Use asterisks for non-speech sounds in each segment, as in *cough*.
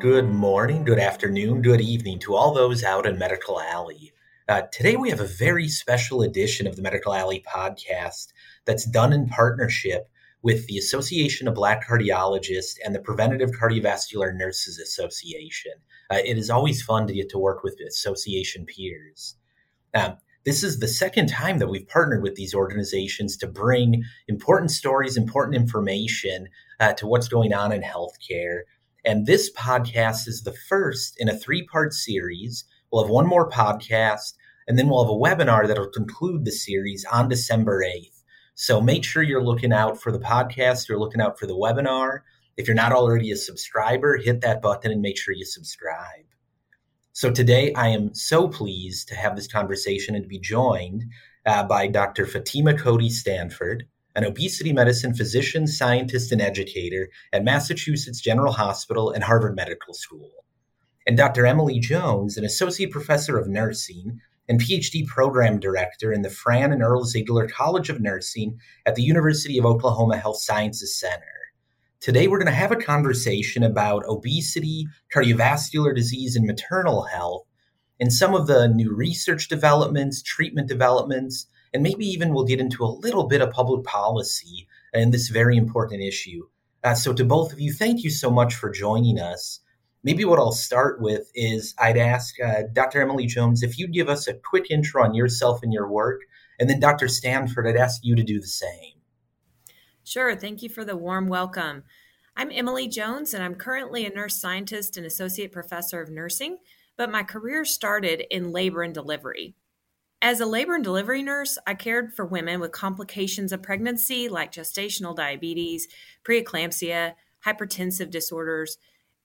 Good morning, good afternoon, good evening to all those out in Medical Alley. Uh, today we have a very special edition of the Medical Alley podcast that's done in partnership with the Association of Black Cardiologists and the Preventative Cardiovascular Nurses Association. Uh, it is always fun to get to work with association peers. Um, this is the second time that we've partnered with these organizations to bring important stories, important information uh, to what's going on in healthcare and this podcast is the first in a three part series. We'll have one more podcast, and then we'll have a webinar that'll conclude the series on December 8th. So make sure you're looking out for the podcast, you're looking out for the webinar. If you're not already a subscriber, hit that button and make sure you subscribe. So today I am so pleased to have this conversation and to be joined uh, by Dr. Fatima Cody Stanford an obesity medicine physician, scientist, and educator at Massachusetts General Hospital and Harvard Medical School. And Dr. Emily Jones, an associate professor of nursing and PhD program director in the Fran and Earl Ziegler College of Nursing at the University of Oklahoma Health Sciences Center. Today, we're going to have a conversation about obesity, cardiovascular disease, and maternal health, and some of the new research developments, treatment developments, and maybe even we'll get into a little bit of public policy in this very important issue. Uh, so, to both of you, thank you so much for joining us. Maybe what I'll start with is I'd ask uh, Dr. Emily Jones if you'd give us a quick intro on yourself and your work, and then Dr. Stanford, I'd ask you to do the same. Sure. Thank you for the warm welcome. I'm Emily Jones, and I'm currently a nurse scientist and associate professor of nursing, but my career started in labor and delivery. As a labor and delivery nurse, I cared for women with complications of pregnancy like gestational diabetes, preeclampsia, hypertensive disorders.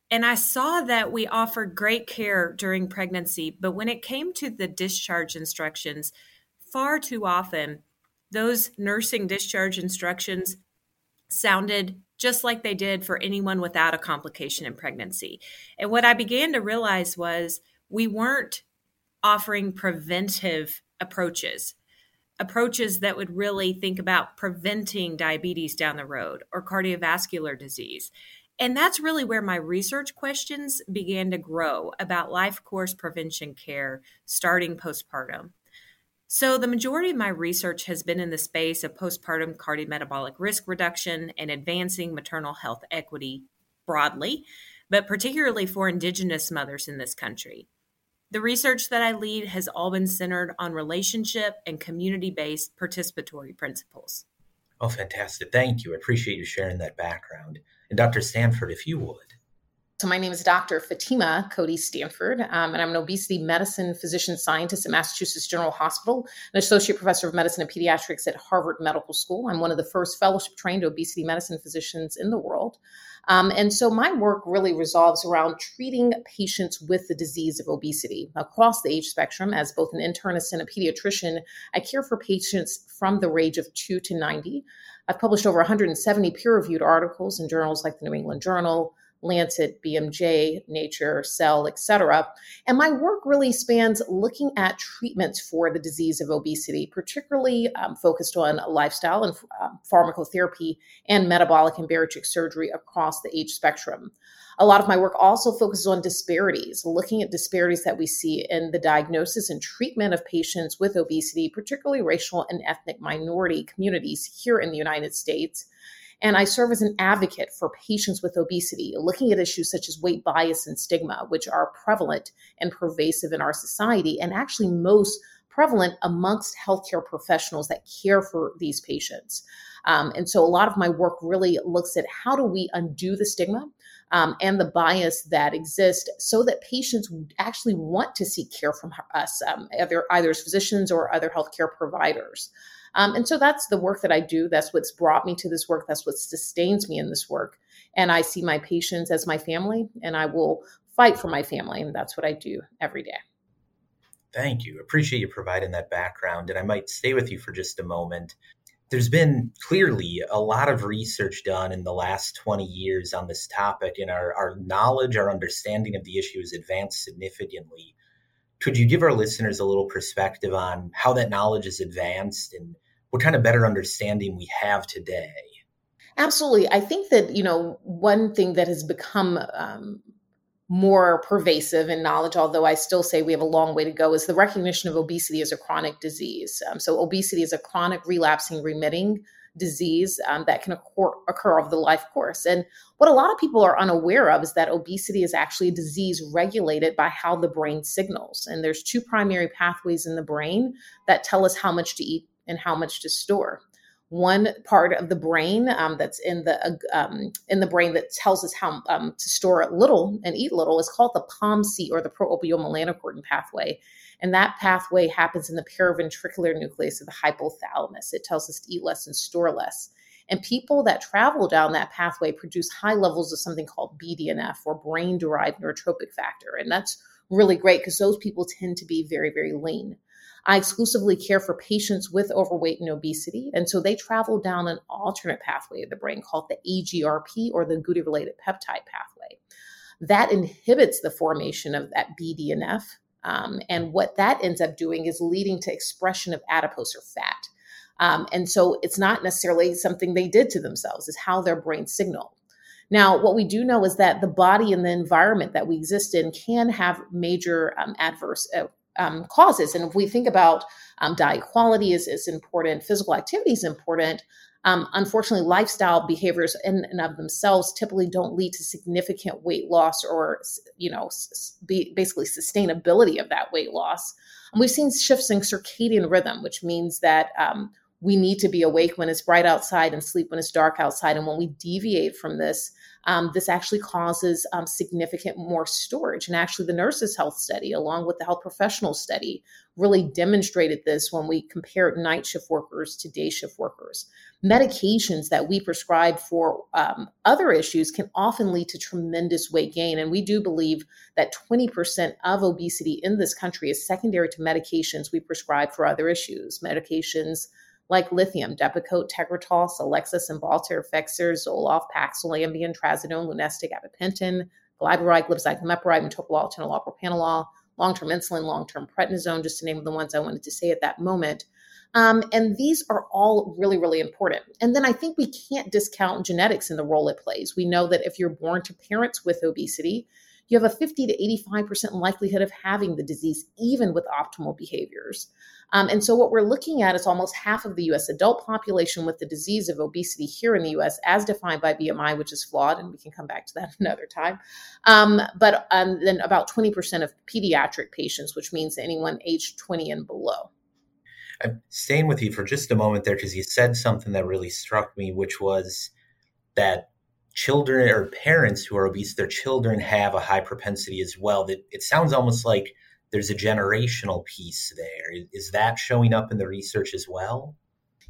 And I saw that we offered great care during pregnancy, but when it came to the discharge instructions, far too often those nursing discharge instructions sounded just like they did for anyone without a complication in pregnancy. And what I began to realize was we weren't offering preventive approaches approaches that would really think about preventing diabetes down the road or cardiovascular disease. And that's really where my research questions began to grow about life course prevention care starting postpartum. So, the majority of my research has been in the space of postpartum cardiometabolic risk reduction and advancing maternal health equity broadly, but particularly for Indigenous mothers in this country. The research that I lead has all been centered on relationship and community based participatory principles. Oh, fantastic. Thank you. I appreciate you sharing that background. And Dr. Stanford, if you would. So, my name is Dr. Fatima Cody Stanford, um, and I'm an obesity medicine physician scientist at Massachusetts General Hospital, an associate professor of medicine and pediatrics at Harvard Medical School. I'm one of the first fellowship trained obesity medicine physicians in the world. Um, and so my work really resolves around treating patients with the disease of obesity across the age spectrum. As both an internist and a pediatrician, I care for patients from the range of 2 to 90. I've published over 170 peer reviewed articles in journals like the New England Journal, Lancet, BMJ, Nature, Cell, etc. And my work really spans looking at treatments for the disease of obesity, particularly um, focused on lifestyle and uh, pharmacotherapy and metabolic and bariatric surgery across the age spectrum. A lot of my work also focuses on disparities, looking at disparities that we see in the diagnosis and treatment of patients with obesity, particularly racial and ethnic minority communities here in the United States and I serve as an advocate for patients with obesity, looking at issues such as weight bias and stigma, which are prevalent and pervasive in our society, and actually most prevalent amongst healthcare professionals that care for these patients. Um, and so a lot of my work really looks at how do we undo the stigma um, and the bias that exists so that patients actually want to seek care from us, um, either, either as physicians or other healthcare providers. Um, and so that's the work that I do. That's what's brought me to this work. That's what sustains me in this work. And I see my patients as my family, and I will fight for my family. And that's what I do every day. Thank you. Appreciate you providing that background. And I might stay with you for just a moment. There's been clearly a lot of research done in the last 20 years on this topic, and our, our knowledge, our understanding of the issue has advanced significantly. Could you give our listeners a little perspective on how that knowledge is advanced and what kind of better understanding we have today. Absolutely. I think that, you know, one thing that has become um, more pervasive in knowledge, although I still say we have a long way to go, is the recognition of obesity as a chronic disease. Um, so, obesity is a chronic, relapsing, remitting disease um, that can occur, occur over the life course. And what a lot of people are unaware of is that obesity is actually a disease regulated by how the brain signals. And there's two primary pathways in the brain that tell us how much to eat and how much to store one part of the brain um, that's in the uh, um, in the brain that tells us how um, to store little and eat little is called the POMC or the proopiomelanocortin pathway, and that pathway happens in the paraventricular nucleus of the hypothalamus. It tells us to eat less and store less. And people that travel down that pathway produce high levels of something called BDNF or brain derived neurotrophic factor, and that's really great because those people tend to be very very lean. I exclusively care for patients with overweight and obesity. And so they travel down an alternate pathway of the brain called the AGRP or the agouti related peptide pathway. That inhibits the formation of that BDNF. Um, and what that ends up doing is leading to expression of adipose or fat. Um, and so it's not necessarily something they did to themselves, it's how their brain signaled. Now, what we do know is that the body and the environment that we exist in can have major um, adverse uh, um, causes. And if we think about um, diet quality is, is important, physical activity is important. Um, unfortunately, lifestyle behaviors in and of themselves typically don't lead to significant weight loss or, you know, be, basically sustainability of that weight loss. And we've seen shifts in circadian rhythm, which means that um, we need to be awake when it's bright outside and sleep when it's dark outside. And when we deviate from this, um, this actually causes um, significant more storage. And actually, the nurses' health study, along with the health professional study, really demonstrated this when we compared night shift workers to day shift workers. Medications that we prescribe for um, other issues can often lead to tremendous weight gain. And we do believe that 20% of obesity in this country is secondary to medications we prescribe for other issues. Medications like lithium, Depakote, Tegretol, Celexis, Cymbalta, Effexor, Zoloft, Paxil, Ambien, Trazodone, Lunesta, Gabapentin, Glyburide, Glipizide, Metoprolol, Tenolol, Propranolol, long-term insulin, long-term prednisone, just to name the ones I wanted to say at that moment. Um, and these are all really, really important. And then I think we can't discount genetics in the role it plays. We know that if you're born to parents with obesity, you have a 50 to 85% likelihood of having the disease, even with optimal behaviors. Um, and so, what we're looking at is almost half of the US adult population with the disease of obesity here in the US, as defined by BMI, which is flawed, and we can come back to that *laughs* another time. Um, but um, then about 20% of pediatric patients, which means anyone aged 20 and below. I'm staying with you for just a moment there because you said something that really struck me, which was that children or parents who are obese, their children have a high propensity as well. That it sounds almost like there's a generational piece there. Is that showing up in the research as well?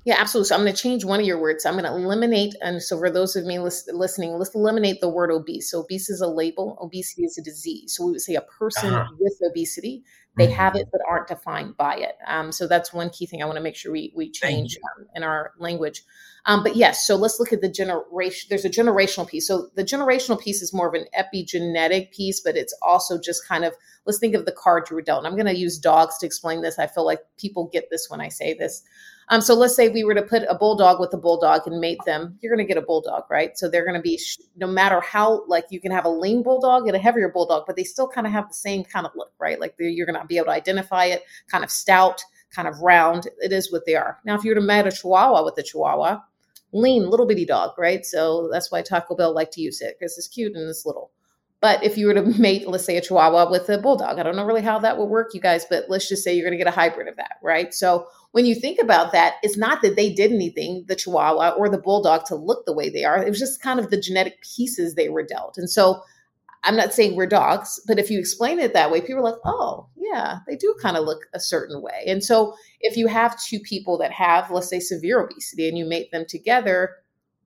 Yeah, absolutely. So I'm going to change one of your words. I'm going to eliminate, and so for those of me listening, let's eliminate the word obese. So obese is a label. Obesity is a disease. So we would say a person uh-huh. with obesity. They mm-hmm. have it, but aren't defined by it. Um, so that's one key thing I want to make sure we we change um, in our language. Um, but yes, so let's look at the generation. There's a generational piece. So the generational piece is more of an epigenetic piece, but it's also just kind of let's think of the card you were dealt. And I'm going to use dogs to explain this. I feel like people get this when I say this. Um, so let's say we were to put a bulldog with a bulldog and mate them, you're going to get a bulldog, right? So they're going to be, no matter how, like you can have a lean bulldog and a heavier bulldog, but they still kind of have the same kind of look, right? Like you're going to be able to identify it, kind of stout, kind of round. It is what they are. Now, if you were to mate a Chihuahua with a Chihuahua, lean, little bitty dog, right? So that's why Taco Bell like to use it because it's cute and it's little. But if you were to mate, let's say, a Chihuahua with a Bulldog, I don't know really how that would work, you guys, but let's just say you're going to get a hybrid of that, right? So when you think about that, it's not that they did anything, the Chihuahua or the Bulldog, to look the way they are. It was just kind of the genetic pieces they were dealt. And so I'm not saying we're dogs, but if you explain it that way, people are like, oh, yeah, they do kind of look a certain way. And so if you have two people that have, let's say, severe obesity and you mate them together,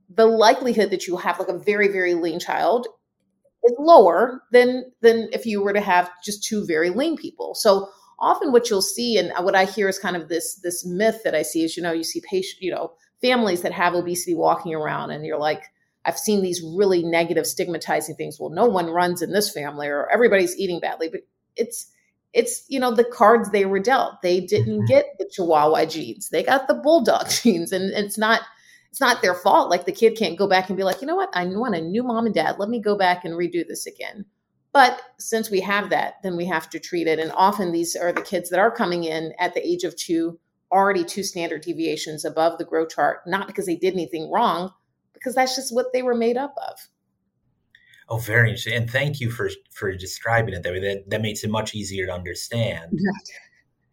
the likelihood that you have like a very, very lean child is lower than than if you were to have just two very lean people. So often what you'll see and what I hear is kind of this this myth that I see is you know you see patient you know families that have obesity walking around and you're like I've seen these really negative stigmatizing things. Well no one runs in this family or everybody's eating badly but it's it's you know the cards they were dealt. They didn't mm-hmm. get the chihuahua genes. They got the bulldog *laughs* genes and it's not it's not their fault. Like the kid can't go back and be like you know what? I want a new mom and dad. Let me go back and redo this again But since we have that, then we have to treat it. And often these are the kids that are coming in at the age of two, already two standard deviations above the growth chart, not because they did anything wrong, because that's just what they were made up of. Oh, very interesting. And thank you for for describing it that way. That that makes it much easier to understand.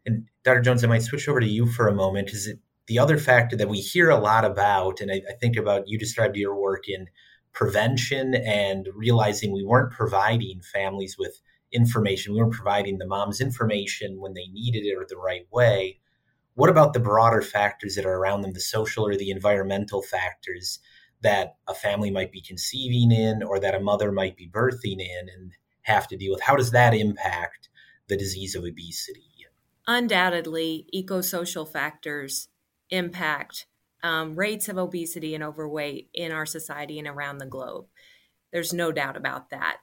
And Dr. Jones, I might switch over to you for a moment. Is it the other factor that we hear a lot about, and I, I think about you described your work in prevention and realizing we weren't providing families with information, we weren't providing the moms information when they needed it or the right way. What about the broader factors that are around them, the social or the environmental factors that a family might be conceiving in or that a mother might be birthing in and have to deal with? How does that impact the disease of obesity? Undoubtedly, ecosocial factors impact um, rates of obesity and overweight in our society and around the globe. There's no doubt about that.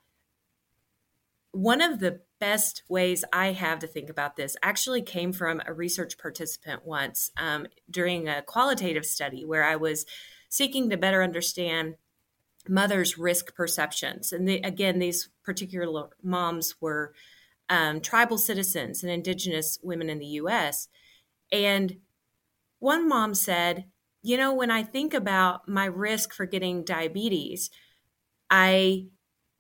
One of the best ways I have to think about this actually came from a research participant once um, during a qualitative study where I was seeking to better understand mothers' risk perceptions. And the, again, these particular moms were um, tribal citizens and indigenous women in the US. And one mom said, You know, when I think about my risk for getting diabetes, I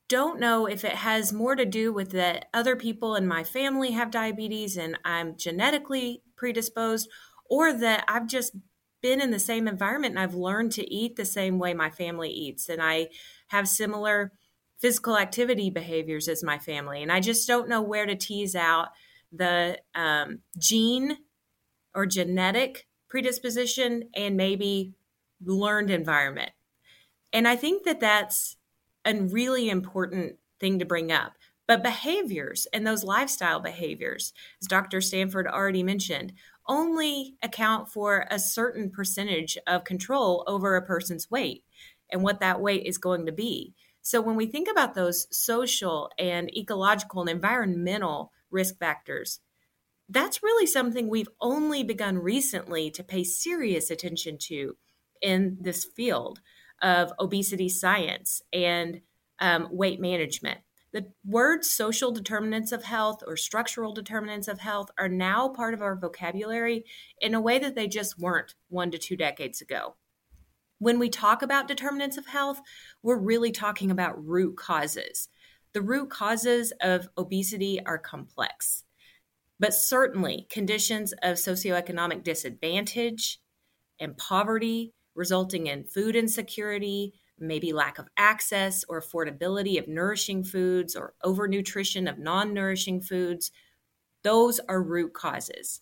don't know if it has more to do with that other people in my family have diabetes and I'm genetically predisposed, or that I've just been in the same environment and I've learned to eat the same way my family eats. And I have similar physical activity behaviors as my family. And I just don't know where to tease out the um, gene or genetic predisposition and maybe learned environment. And I think that that's a really important thing to bring up. But behaviors and those lifestyle behaviors, as Dr. Stanford already mentioned, only account for a certain percentage of control over a person's weight and what that weight is going to be. So when we think about those social and ecological and environmental risk factors, that's really something we've only begun recently to pay serious attention to in this field of obesity science and um, weight management. The words social determinants of health or structural determinants of health are now part of our vocabulary in a way that they just weren't one to two decades ago. When we talk about determinants of health, we're really talking about root causes. The root causes of obesity are complex, but certainly conditions of socioeconomic disadvantage and poverty resulting in food insecurity, maybe lack of access or affordability of nourishing foods or overnutrition of non nourishing foods. Those are root causes.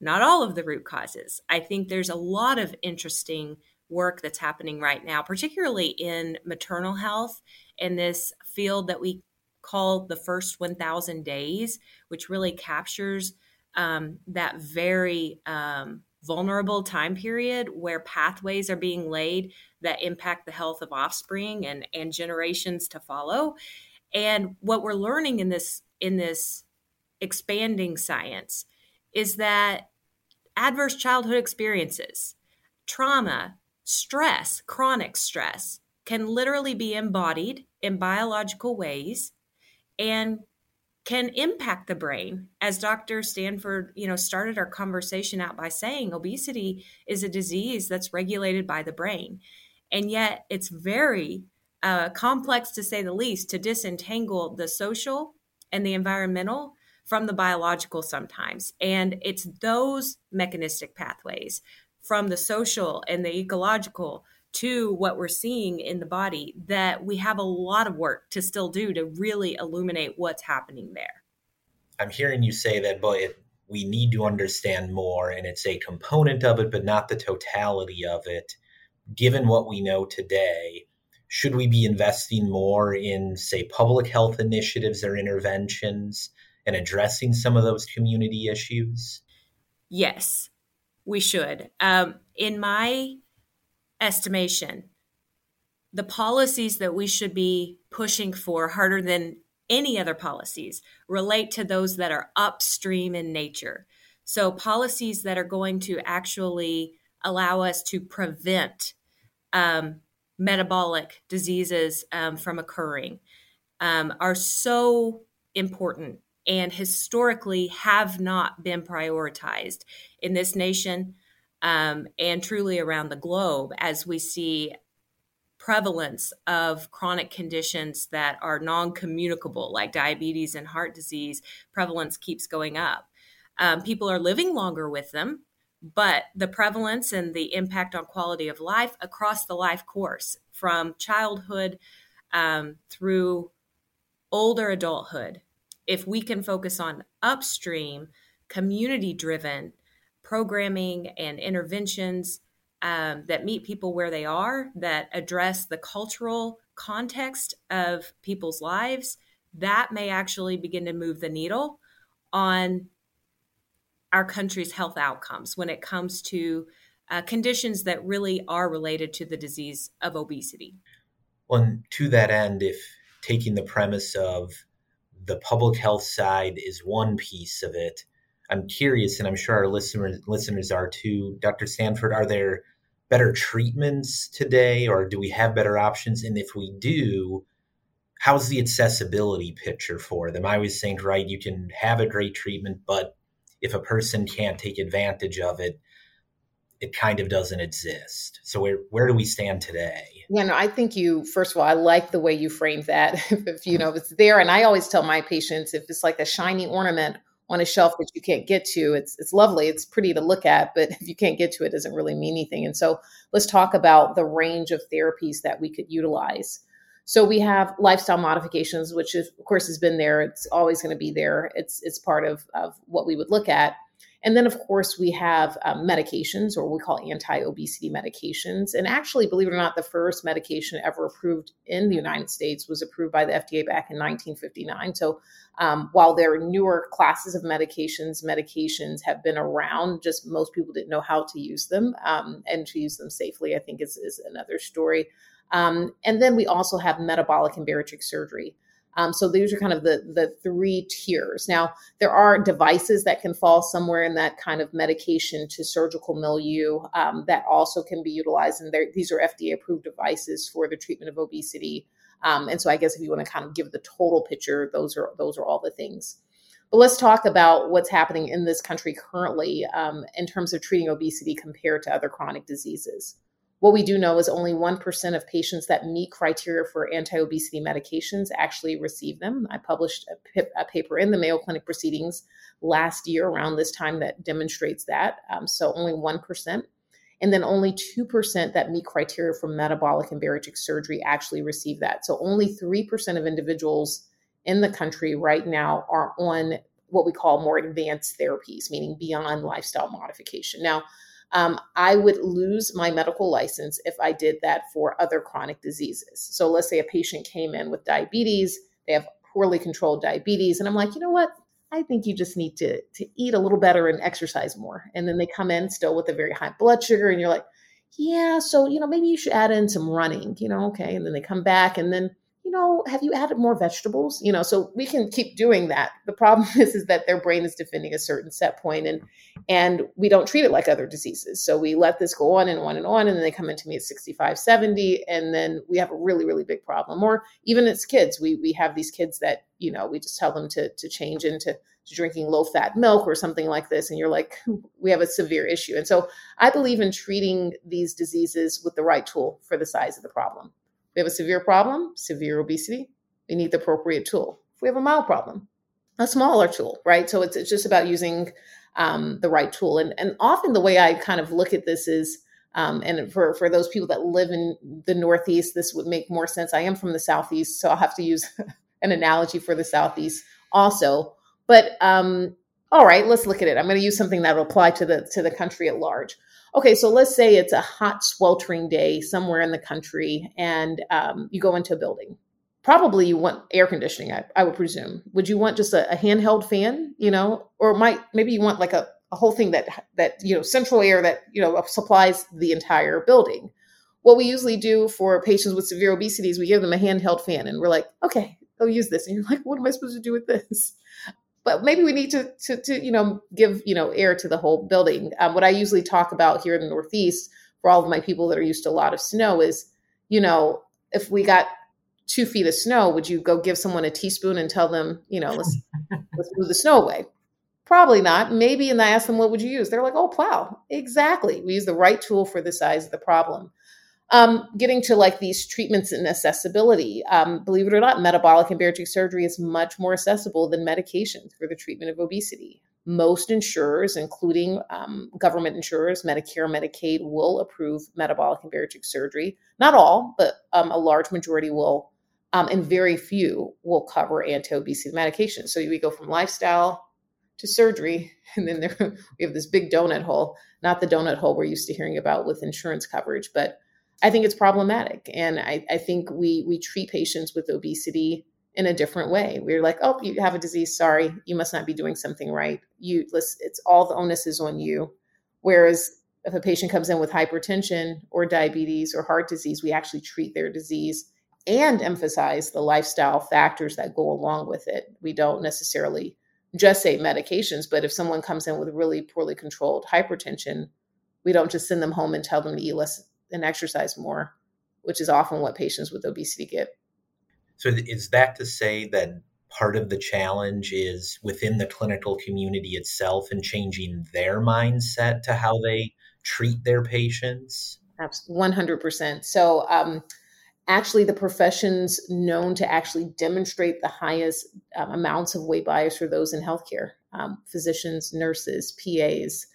Not all of the root causes. I think there's a lot of interesting work that's happening right now, particularly in maternal health in this field that we call the first 1,000 days, which really captures um, that very um, vulnerable time period where pathways are being laid that impact the health of offspring and, and generations to follow. And what we're learning in this in this expanding science is that adverse childhood experiences, trauma, stress, chronic stress can literally be embodied in biological ways and can impact the brain. As dr stanford you know started our conversation out by saying obesity is a disease that's regulated by the brain. And yet it's very uh, complex to say the least to disentangle the social and the environmental from the biological sometimes. And it's those mechanistic pathways from the social and the ecological to what we're seeing in the body that we have a lot of work to still do to really illuminate what's happening there. I'm hearing you say that, but it, we need to understand more, and it's a component of it, but not the totality of it. Given what we know today, should we be investing more in, say, public health initiatives or interventions and addressing some of those community issues? Yes, we should. Um, in my estimation, the policies that we should be pushing for harder than any other policies relate to those that are upstream in nature. So, policies that are going to actually allow us to prevent um, metabolic diseases um, from occurring. um, are so important and historically have not been prioritized in this nation um, and truly around the globe as we see prevalence of chronic conditions that are non-communicable like diabetes and heart disease prevalence keeps going up. Um, people are living longer with them but the prevalence and the impact on quality of life across the life course from childhood um, through older adulthood. If we can focus on upstream community driven programming and interventions um, that meet people where they are that address the cultural context of people's lives that may actually begin to move the needle on our country's health outcomes when it comes to uh, conditions that really are related to the disease of obesity. Well, to that end, if taking the premise of the public health side is one piece of it, I'm curious, and I'm sure our listeners listeners are too. Dr. Stanford, are there better treatments today, or do we have better options? And if we do, how's the accessibility picture for them? I always think, right, you can have a great treatment, but if a person can't take advantage of it, it kind of doesn't exist. So where where do we stand today? Yeah, no, I think you first of all, I like the way you framed that. *laughs* if you know if it's there, and I always tell my patients if it's like a shiny ornament on a shelf that you can't get to, it's it's lovely, it's pretty to look at, but *laughs* if you can't get to it, it doesn't really mean anything. And so let's talk about the range of therapies that we could utilize. So we have lifestyle modifications, which is, of course has been there. It's always going to be there. It's it's part of of what we would look at. And then, of course, we have um, medications, or we call anti-obesity medications. And actually, believe it or not, the first medication ever approved in the United States was approved by the FDA back in 1959. So, um, while there are newer classes of medications, medications have been around. Just most people didn't know how to use them um, and to use them safely. I think is is another story. Um, and then we also have metabolic and bariatric surgery. Um, so these are kind of the the three tiers. Now there are devices that can fall somewhere in that kind of medication to surgical milieu um, that also can be utilized, and these are FDA approved devices for the treatment of obesity. Um, and so I guess if you want to kind of give the total picture, those are those are all the things. But let's talk about what's happening in this country currently um, in terms of treating obesity compared to other chronic diseases. What we do know is only 1% of patients that meet criteria for anti obesity medications actually receive them. I published a, a, paper in the Mayo Clinic proceedings last year around this time that demonstrates that. Um, so only 1%. And then only 2% that meet criteria for metabolic and bariatric surgery actually receive that. So only 3% of individuals in the country right now are on what we call more advanced therapies, meaning beyond lifestyle modification. Now, um, I would lose my medical license if I did that for other chronic diseases. So let's say a patient came in with diabetes, they have poorly controlled diabetes, and I'm like, you know what? I think you just need to to eat a little better and exercise more. And then they come in still with a very high blood sugar, and you're like, yeah, so you know maybe you should add in some running, you know, okay. And then they come back, and then know, have you added more vegetables? You know, so we can keep doing that. The problem *laughs* is, is that their brain is defending a certain set point and and we don't treat it like other diseases. So we let this go on and on and on. And then they come into me at 65, 70, and then we have a really, really big problem. Or even as kids, we we have these kids that, you know, we just tell them to to change into to drinking low fat milk or something like this. And you're like, *laughs* we have a severe issue. And so I believe in treating these diseases with the right tool for the size of the problem. We have a severe problem, severe obesity, we need the appropriate tool. If we have a mild problem, a smaller tool, right? So it's, it's just about using um, the right tool. And, and often the way I kind of look at this is, um, and for, for those people that live in the Northeast, this would make more sense. I am from the Southeast, so I'll have to use *laughs* an analogy for the Southeast also. But um, all right, let's look at it. I'm going to use something that will apply to the to the country at large. Okay, so let's say it's a hot, sweltering day somewhere in the country, and um, you go into a building. Probably you want air conditioning, I, I would presume. Would you want just a, a, handheld fan, you know, or might maybe you want like a, a whole thing that that you know central air that you know supplies the entire building. What we usually do for patients with severe obesity is we give them a handheld fan, and we're like, okay, go use this, and you're like, what am I supposed to do with this? But maybe we need to, to, to you know give you know air to the whole building. Um, what I usually talk about here in the Northeast for all of my people that are used to a lot of snow is you know if we got two feet of snow, would you go give someone a teaspoon and tell them, you know, let's *laughs* let's move the snow away? Probably not. Maybe, and I ask them, what would you use? They're like, oh, plow. Exactly. We use the right tool for the size of the problem. Um, getting to like these treatments and accessibility, um, believe it or not, metabolic and bariatric surgery is much more accessible than medications for the treatment of obesity. Most insurers, including um, government insurers, Medicare, Medicaid, will approve metabolic and bariatric surgery. Not all, but um, a large majority will, um, and very few will cover anti-obesity medications. So we go from lifestyle to surgery, *laughs* and then there *laughs* we have this big donut hole. Not the donut hole we're used to hearing about with insurance coverage, but I think it's problematic. And I, I think we we treat patients with obesity in a different way. We're like, oh, you have a disease. Sorry, you must not be doing something right. You, it's all the onus is on you. Whereas if a patient comes in with hypertension or diabetes or heart disease, we actually treat their disease and emphasize the lifestyle factors that go along with it. We don't necessarily just say medications, but if someone comes in with really poorly controlled hypertension, we don't just send them home and tell them to eat less and exercise more, which is often what patients with obesity get. So, is that to say that part of the challenge is within the clinical community itself and changing their mindset to how they treat their patients? Absolutely, One hundred percent. So, um, actually, the professions known to actually demonstrate the highest um, amounts of weight bias are those in healthcare: um, physicians, nurses, PAs,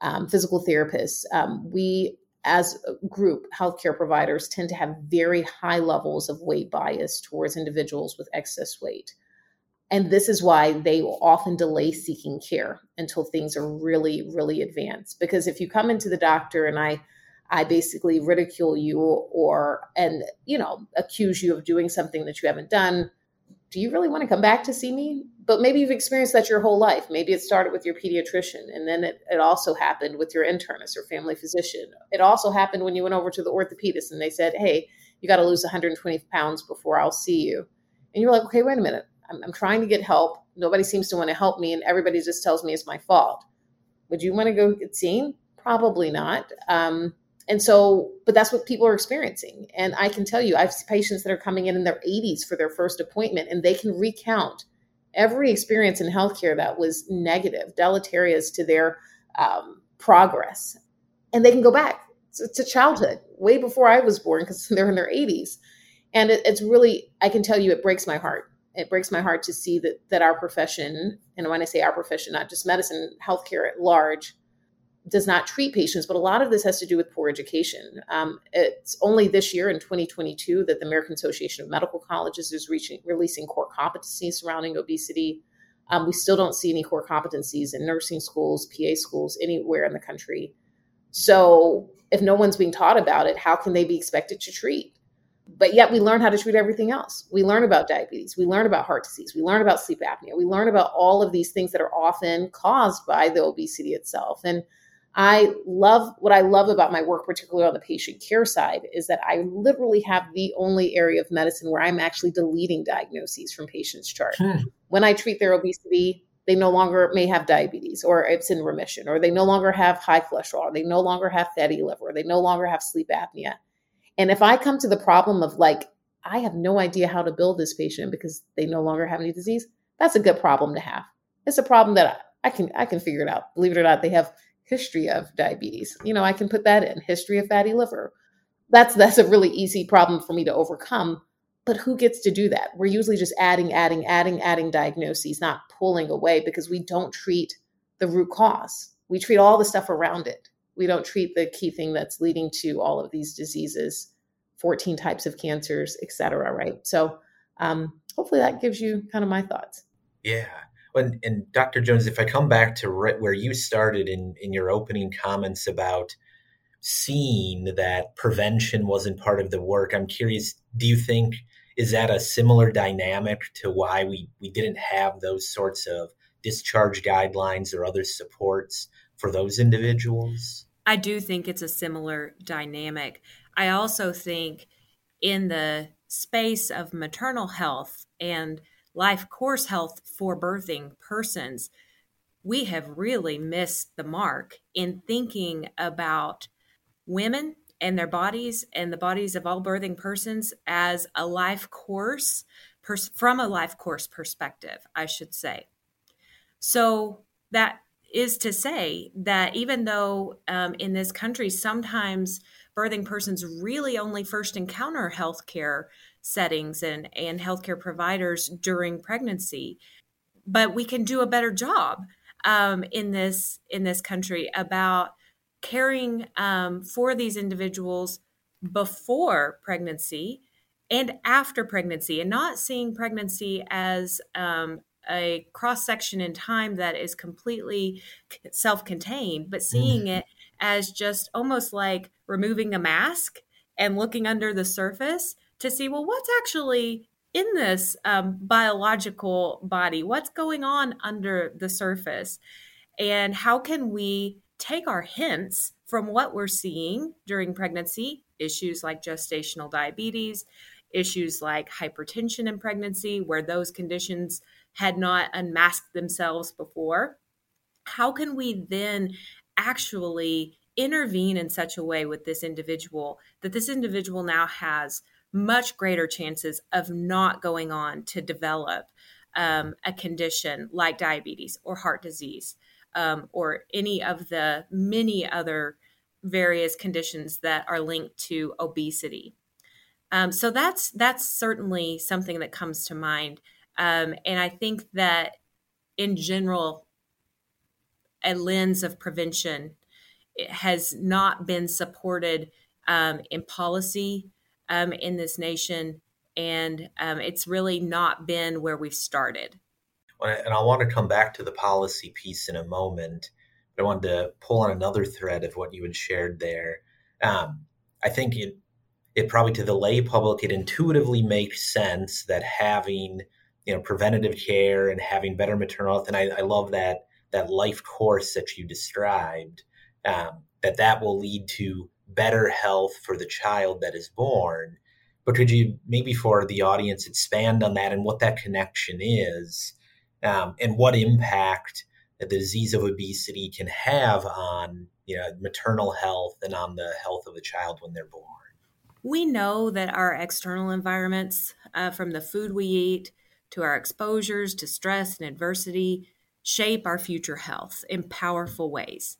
um, physical therapists. Um, we as a group, healthcare providers tend to have very high levels of weight bias towards individuals with excess weight. And this is why they will often delay seeking care until things are really, really advanced. Because if you come into the doctor and I I basically ridicule you or and you know accuse you of doing something that you haven't done, do you really want to come back to see me? But maybe you've experienced that your whole life. Maybe it started with your pediatrician, and then it, it also happened with your internist or family physician. It also happened when you went over to the orthopedist and they said, hey, you got to lose 120 pounds before I'll see you. And you're like, okay, wait a minute. I'm, I'm trying to get help. Nobody seems to want to help me, and everybody just tells me it's my fault. Would you want to go get seen? Probably not. Um, and so, but that's what people are experiencing. And I can tell you, I have patients that are coming in in their 80s for their first appointment, and they can recount every experience in healthcare that was negative, deleterious to their um, progress. And they can go back to, to, childhood, way before I was born, because *laughs* they're in their 80s. And it, it's really, I can tell you, it breaks my heart. It breaks my heart to see that that our profession, and when I say our profession, not just medicine, healthcare at large, does not treat patients, but a lot of this has to do with poor education. Um, it's only this year in 2022 that the American Association of Medical Colleges is reaching, releasing core competencies surrounding obesity. Um, we still don't see any core competencies in nursing schools, PA schools, anywhere in the country. So, if no one's being taught about it, how can they be expected to treat? But yet, we learn how to treat everything else. We learn about diabetes, we learn about heart disease, we learn about sleep apnea, we learn about all of these things that are often caused by the obesity itself. And I love what I love about my work, particularly on the patient care side, is that I literally have the only area of medicine where I'm actually deleting diagnoses from patients' chart. Hmm. When I treat their obesity, they no longer may have diabetes or it's in remission, or they no longer have high cholesterol, or they no longer have fatty liver, or they no longer have sleep apnea. And if I come to the problem of like, I have no idea how to build this patient because they no longer have any disease, that's a good problem to have. It's a problem that I can I can figure it out. Believe it or not, they have history of diabetes. You know, I can put that in history of fatty liver. That's that's a really easy problem for me to overcome. But who gets to do that? We're usually just adding, adding, adding, adding diagnoses, not pulling away because we don't treat the root cause. We treat all the stuff around it. We don't treat the key thing that's leading to all of these diseases, 14 types of cancers, et cetera, right? So um, hopefully that gives you kind of my thoughts. Yeah. And, and Dr. Jones, if I come back to where you started in, in your opening comments about seeing that prevention wasn't part of the work, I'm curious, do you think is that a similar dynamic to why we, we didn't have those sorts of discharge guidelines or other supports for those individuals? I do think it's a similar dynamic. I also think in the space of maternal health and life course health for birthing persons, we have really missed the mark in thinking about women and their bodies and the bodies of all birthing persons as a life course pers- from a life course perspective, I should say. So that is to say that even though um, in this country sometimes birthing persons really only first encounter healthcare settings and, and healthcare providers during pregnancy, but we can do a better job um, in this in this country about caring um, for these individuals before pregnancy and after pregnancy, and not seeing pregnancy as um, a cross section in time that is completely self contained, but seeing mm. it as just almost like removing a mask and looking under the surface to see, well, what's actually in this um, biological body? What's going on under the surface? And how can we take our hints from what we're seeing during pregnancy, issues like gestational diabetes, issues like hypertension in pregnancy, where those conditions had not unmasked themselves before? How can we then actually intervene in such a way with this individual that this individual now has much greater chances of not going on to develop um, a condition like diabetes or heart disease um, or any of the many other various conditions that are linked to obesity. Um, so that's that's certainly something that comes to mind, um, and I think that in general, a lens of prevention has not been supported um, in policy um, in this nation, and um, it's really not been where we've started. And I want to come back to the policy piece in a moment. But I wanted to pull on another thread of what you had shared there. Um, I think it it probably to the lay public it intuitively makes sense that having you know preventative care and having better maternal health and I, I love that that life course that you described um, that that will lead to better health for the child that is born but could you maybe for the audience expand on that and what that connection is um, and what impact that the disease of obesity can have on you know maternal health and on the health of the child when they're born we know that our external environments, uh, from the food we eat to our exposures to stress and adversity, shape our future health in powerful ways.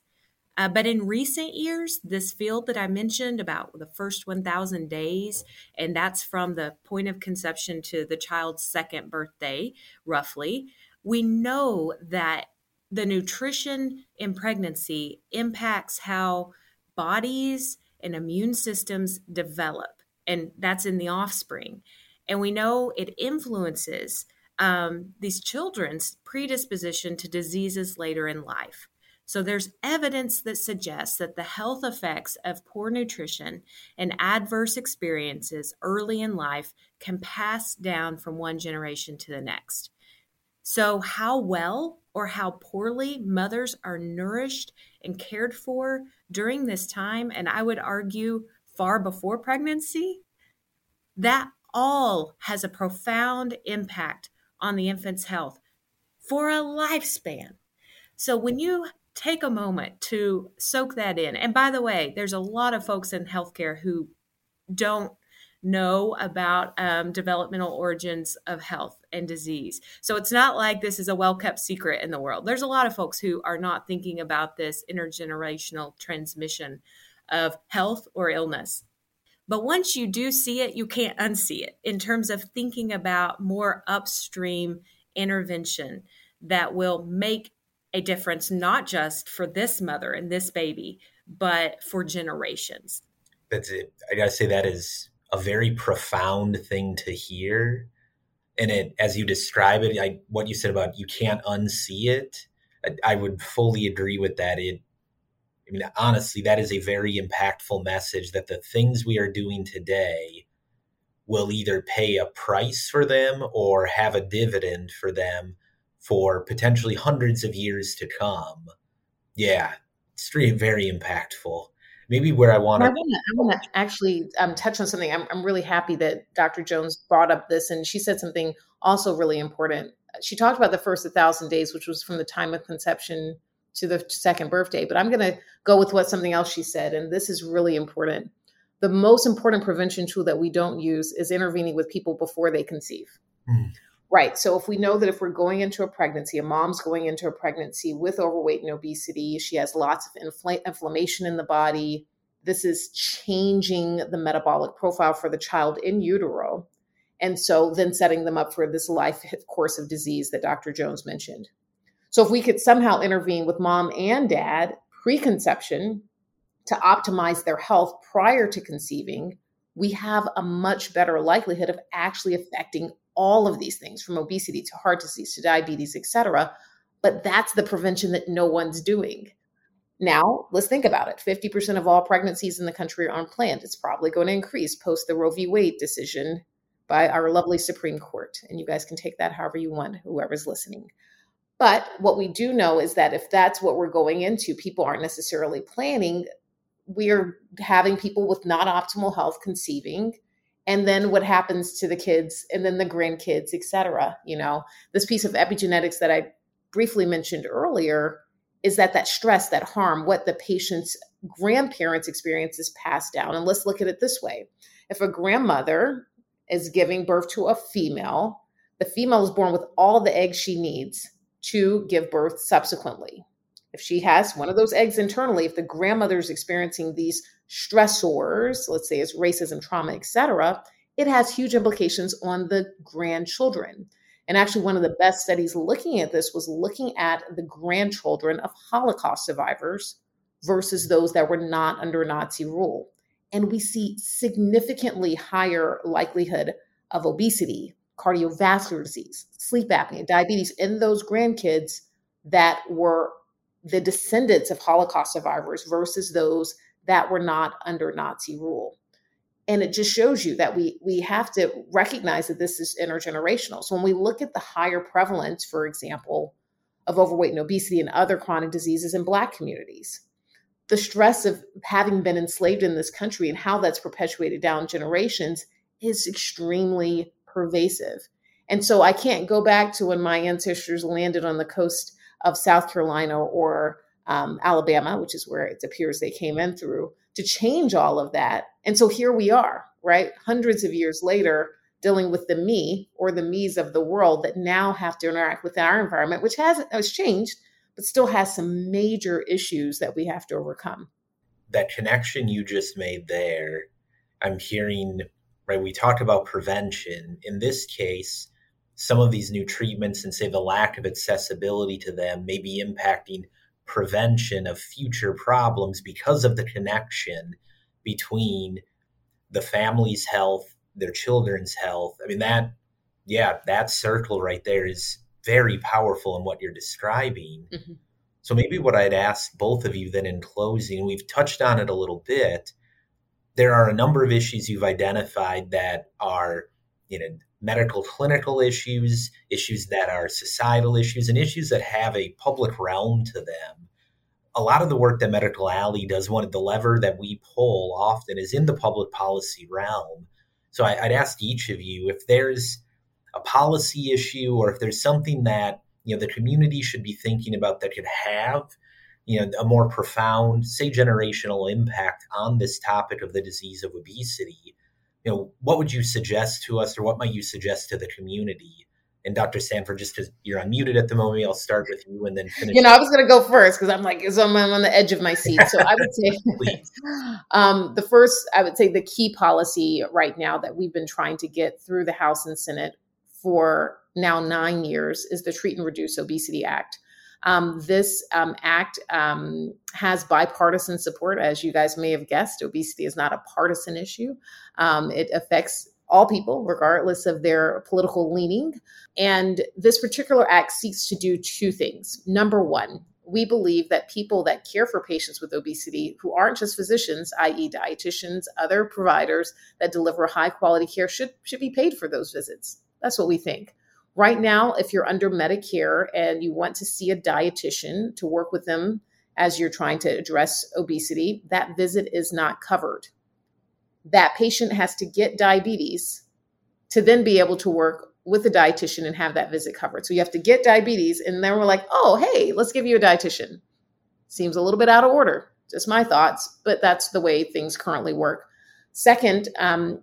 Uh, but in recent years, this field that I mentioned about the first 1,000 days, and that's from the point of conception to the child's second birthday, roughly, we know that the nutrition in pregnancy impacts how bodies and immune systems develop, and that's in the offspring. And we know it influences um, these children's predisposition to diseases later in life. So there's evidence that suggests that the health effects of poor nutrition and adverse experiences early in life can pass down from one generation to the next. So, how well or how poorly mothers are nourished and cared for during this time, and I would argue far before pregnancy, that all has a profound impact on the infant's health for a lifespan. So when you take a moment to soak that in, and by the way, there's a lot of folks in healthcare who don't know about um, developmental origins of health and disease. So it's not like this is a well kept secret in the world. There's a lot of folks who are not thinking about this intergenerational transmission of health or illness. But once you do see it, you can't unsee it in terms of thinking about more upstream intervention that will make a difference, not just for this mother and this baby, but for generations. That's it. I got to say, that is a very profound thing to hear and it as you describe it I, what you said about you can't unsee it I, I would fully agree with that it i mean honestly that is a very impactful message that the things we are doing today will either pay a price for them or have a dividend for them for potentially hundreds of years to come yeah it's very impactful maybe where I want to. I want to actually um, touch on something. I'm, I'm really happy that Dr. Jones brought up this, and she said something also really important. She talked about the first 1,000 days, which was from the time of conception to the second birthday. But I'm going to go with what something else she said, and this is really important. the most important prevention tool that we don't use is intervening with people before they conceive. Mm. Right. So if we know that if we're going into a pregnancy, a mom's going into a pregnancy with overweight and obesity, she has lots of infl- inflammation in the body. This is changing the metabolic profile for the child in utero. And so then setting them up for this life course of disease that Dr. Jones mentioned. So if we could somehow intervene with mom and dad preconception to optimize their health prior to conceiving, we have a much better likelihood of actually affecting all of these things from obesity to heart disease to diabetes, et cetera. But that's the prevention that no one's doing. Now, let's think about it. 50% of all pregnancies in the country are unplanned. It's probably going to increase post the Roe v. Wade decision by our lovely Supreme Court. And you guys can take that however you want, whoever's listening. But what we do know is that if that's what we're going into, people aren't necessarily planning we're having people with not optimal health conceiving and then what happens to the kids and then the grandkids etc you know? This piece of epigenetics that i briefly mentioned earlier is that that stress that harm what the patient's grandparents experience is passed down and let's look at it this way. If a grandmother is giving birth to a female the female is born with all the eggs she needs to give birth subsequently. If she has one of those eggs internally, if the grandmother is experiencing these stressors, let's say it's racism, trauma, etc., it has huge implications on the grandchildren. And actually, one of the best studies looking at this was looking at the grandchildren of Holocaust survivors versus those that were not under Nazi rule. And we see significantly higher likelihood of obesity, cardiovascular disease, sleep apnea, diabetes in those grandkids that were the descendants of Holocaust survivors versus those that were not under Nazi rule. And it just shows you that we we have to recognize that this is intergenerational. So when we look at the higher prevalence, for example, of overweight and obesity and other chronic diseases in Black communities, the stress of having been enslaved in this country and how that's perpetuated down generations is extremely pervasive. And so I can't go back to when my ancestors landed on the coast of South Carolina or um, Alabama, which is where it appears they came in through, to change all of that. And so here we are, right? Hundreds of years later, dealing with the me or the me's of the world that now have to interact with our environment, which has, has changed, but still has some major issues that we have to overcome. That connection you just made there, I'm hearing, right? We talked about prevention. In this case, some of these new treatments and say the lack of accessibility to them may be impacting prevention of future problems because of the connection between the family's health, their children's health. I mean, that, yeah, that circle right there is very powerful in what you're describing. Mm-hmm. So maybe what I'd ask both of you then in closing, we've touched on it a little bit. There are a number of issues you've identified that are, you know, medical clinical issues, issues that are societal issues, and issues that have a public realm to them. A lot of the work that Medical Alley does, one of the lever that we pull often is in the public policy realm. So I, would ask each of you if there's a policy issue or if there's something that you know the community should be thinking about that could have you know a more profound say generational impact on this topic of the disease of obesity you know, what would you suggest to us or what might you suggest to the community? And Dr. Stanford, just because you're unmuted at the moment, I'll start with you and then finish. You know, I was going to go first because I'm like, so I'm, I'm on the edge of my seat. So I would say *laughs* *laughs* um, the first, I would say the key policy right now that we've been trying to get through the House and Senate for now nine years is the Treat and Reduce Obesity Act. Um, this um, act um, has bipartisan support, as you guys may have guessed. Obesity is not a partisan issue. Um, it affects all people, regardless of their political leaning. And this particular act seeks to do two things. Number one, we believe that people that care for patients with obesity who aren't just physicians, i.e., dietitians, other providers that deliver high quality care should, should be paid for those visits. That's what we think. Right now, if you're under Medicare and you want to see a dietitian to work with them as you're trying to address obesity, that visit is not covered. That patient has to get diabetes to then be able to work with a dietitian and have that visit covered. So you have to get diabetes, and then we're like, oh, hey, let's give you a dietitian. Seems a little bit out of order. Just my thoughts, but that's the way things currently work. Second, um,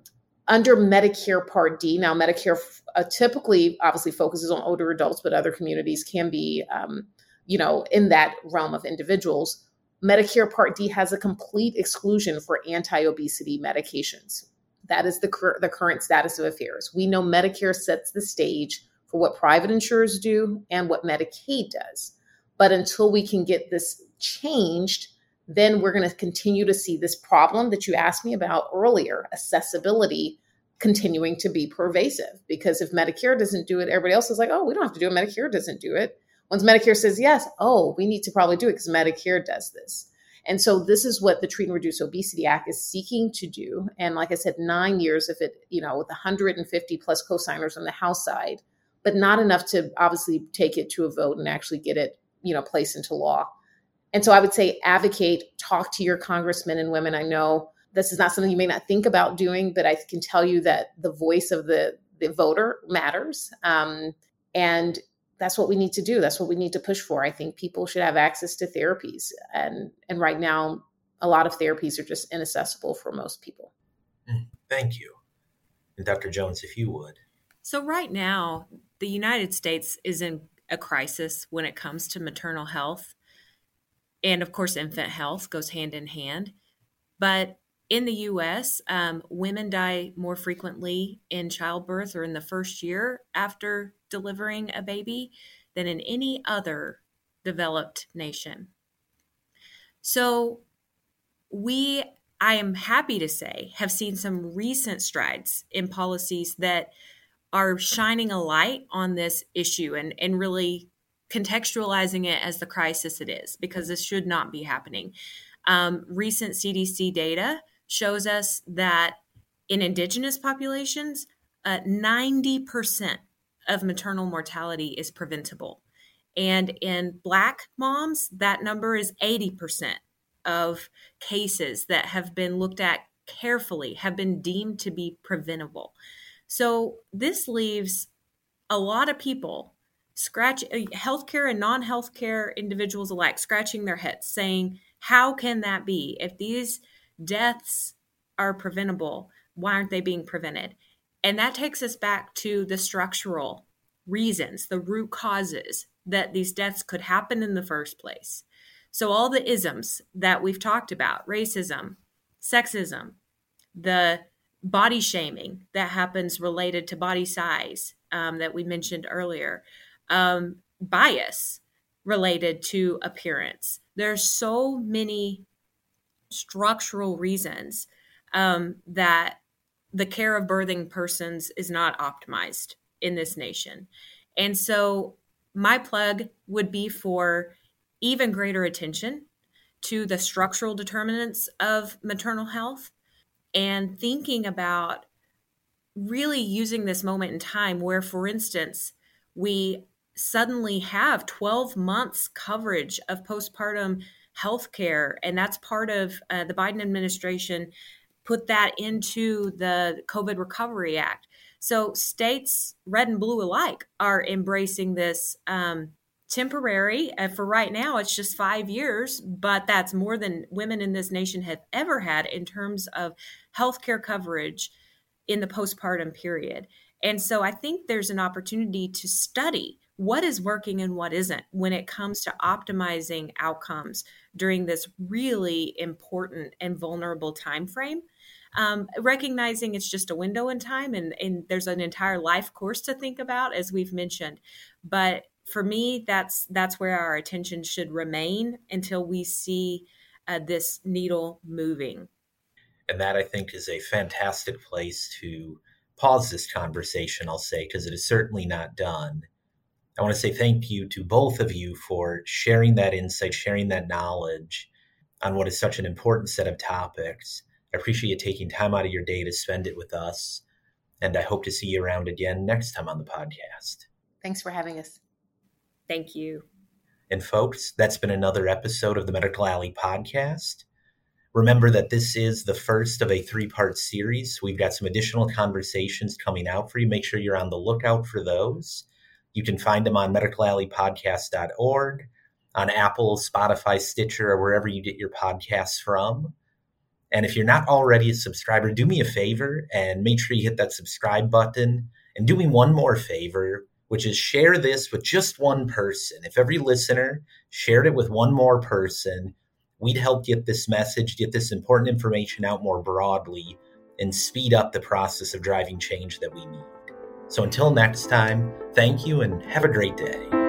under Medicare Part D, now Medicare uh, typically obviously focuses on older adults, but other communities can be, um, you know, in that realm of individuals. Medicare Part D has a complete exclusion for anti obesity medications. That is the, cur- the current status of affairs. We know Medicare sets the stage for what private insurers do and what Medicaid does. But until we can get this changed, then we're going to continue to see this problem that you asked me about earlier accessibility continuing to be pervasive. Because if Medicare doesn't do it, everybody else is like, oh, we don't have to do it. Medicare doesn't do it. Once Medicare says yes, oh, we need to probably do it because Medicare does this. And so this is what the Treat and Reduce Obesity Act is seeking to do. And like I said, nine years if it, you know, with 150 plus co-signers on the House side, but not enough to obviously take it to a vote and actually get it, you know, placed into law. And so I would say advocate, talk to your congressmen and women. I know this is not something you may not think about doing, but I can tell you that the voice of the, the voter matters. Um, and that's what we need to do. That's what we need to push for. I think people should have access to therapies. And, and right now, a lot of therapies are just inaccessible for most people. Mm, thank you. And Dr. Jones, if you would. So, right now, the United States is in a crisis when it comes to maternal health and of course, infant health goes hand in hand. But in the US, um, women die more frequently in childbirth or in the first year after delivering a baby than in any other developed nation. So, we, I am happy to say, have seen some recent strides in policies that are shining a light on this issue and, and really contextualizing it as the crisis it is, because this should not be happening. Um, recent CDC data shows us that in indigenous populations, uh, 90% of maternal mortality is preventable. And in Black moms, that number is 80% of cases that have been looked at carefully have been deemed to be preventable. So this leaves a lot of people scratch uh, healthcare and non-healthcare individuals alike scratching their heads saying how can that be? If these deaths are preventable why aren't they being prevented? And that takes us back to the structural reasons the root causes that these deaths could happen in the first place. So all the isms that we've talked about racism sexism the body shaming that happens related to body size um, that we mentioned earlier um, bias related to appearance. There's so many structural reasons um, that the care of birthing persons is not optimized in this nation. And so my plug would be for even greater attention to the structural determinants of maternal health and thinking about really using this moment in time where, for instance, we suddenly have 12 months coverage of postpartum health care. And that's part of uh, the Biden administration put that into the COVID Recovery Act. So states, red and blue alike, are embracing this um, temporary. For right now, it's just five years, but that's more than women in this nation have ever had in terms of healthcare coverage in the postpartum period. And so I think there's an opportunity to study what is working and what isn't when it comes to optimizing outcomes during this really important and vulnerable time frame um, recognizing it's just a window in time and, and there's an entire life course to think about as we've mentioned. But for me that's that's where our attention should remain until we see uh, this needle moving. And that i think is a fantastic place to pause this conversation i'll say because it is certainly not done I want to say thank you to both of you for sharing that insight, sharing that knowledge on what is such an important set of topics. I appreciate you taking time out of your day to spend it with us. And I hope to see you around again next time on the podcast. Thanks for having us. Thank you. And folks, that's been another episode of the Medical Alley podcast. Remember that this is the first of a three part series. We've got some additional conversations coming out for you. Make sure you're on the lookout for those. You can find them on medicalalleypodcast.org, on Apple, Spotify, Stitcher, or wherever you get your podcasts from. And if you're not already a subscriber, do me a favor and make sure you hit that subscribe button. And do me one more favor, which is share this with just one person. If every listener shared it with one more person, we'd help get this message, get this important information out more broadly, and speed up the process of driving change that we need. So until next time, thank you and have a great day.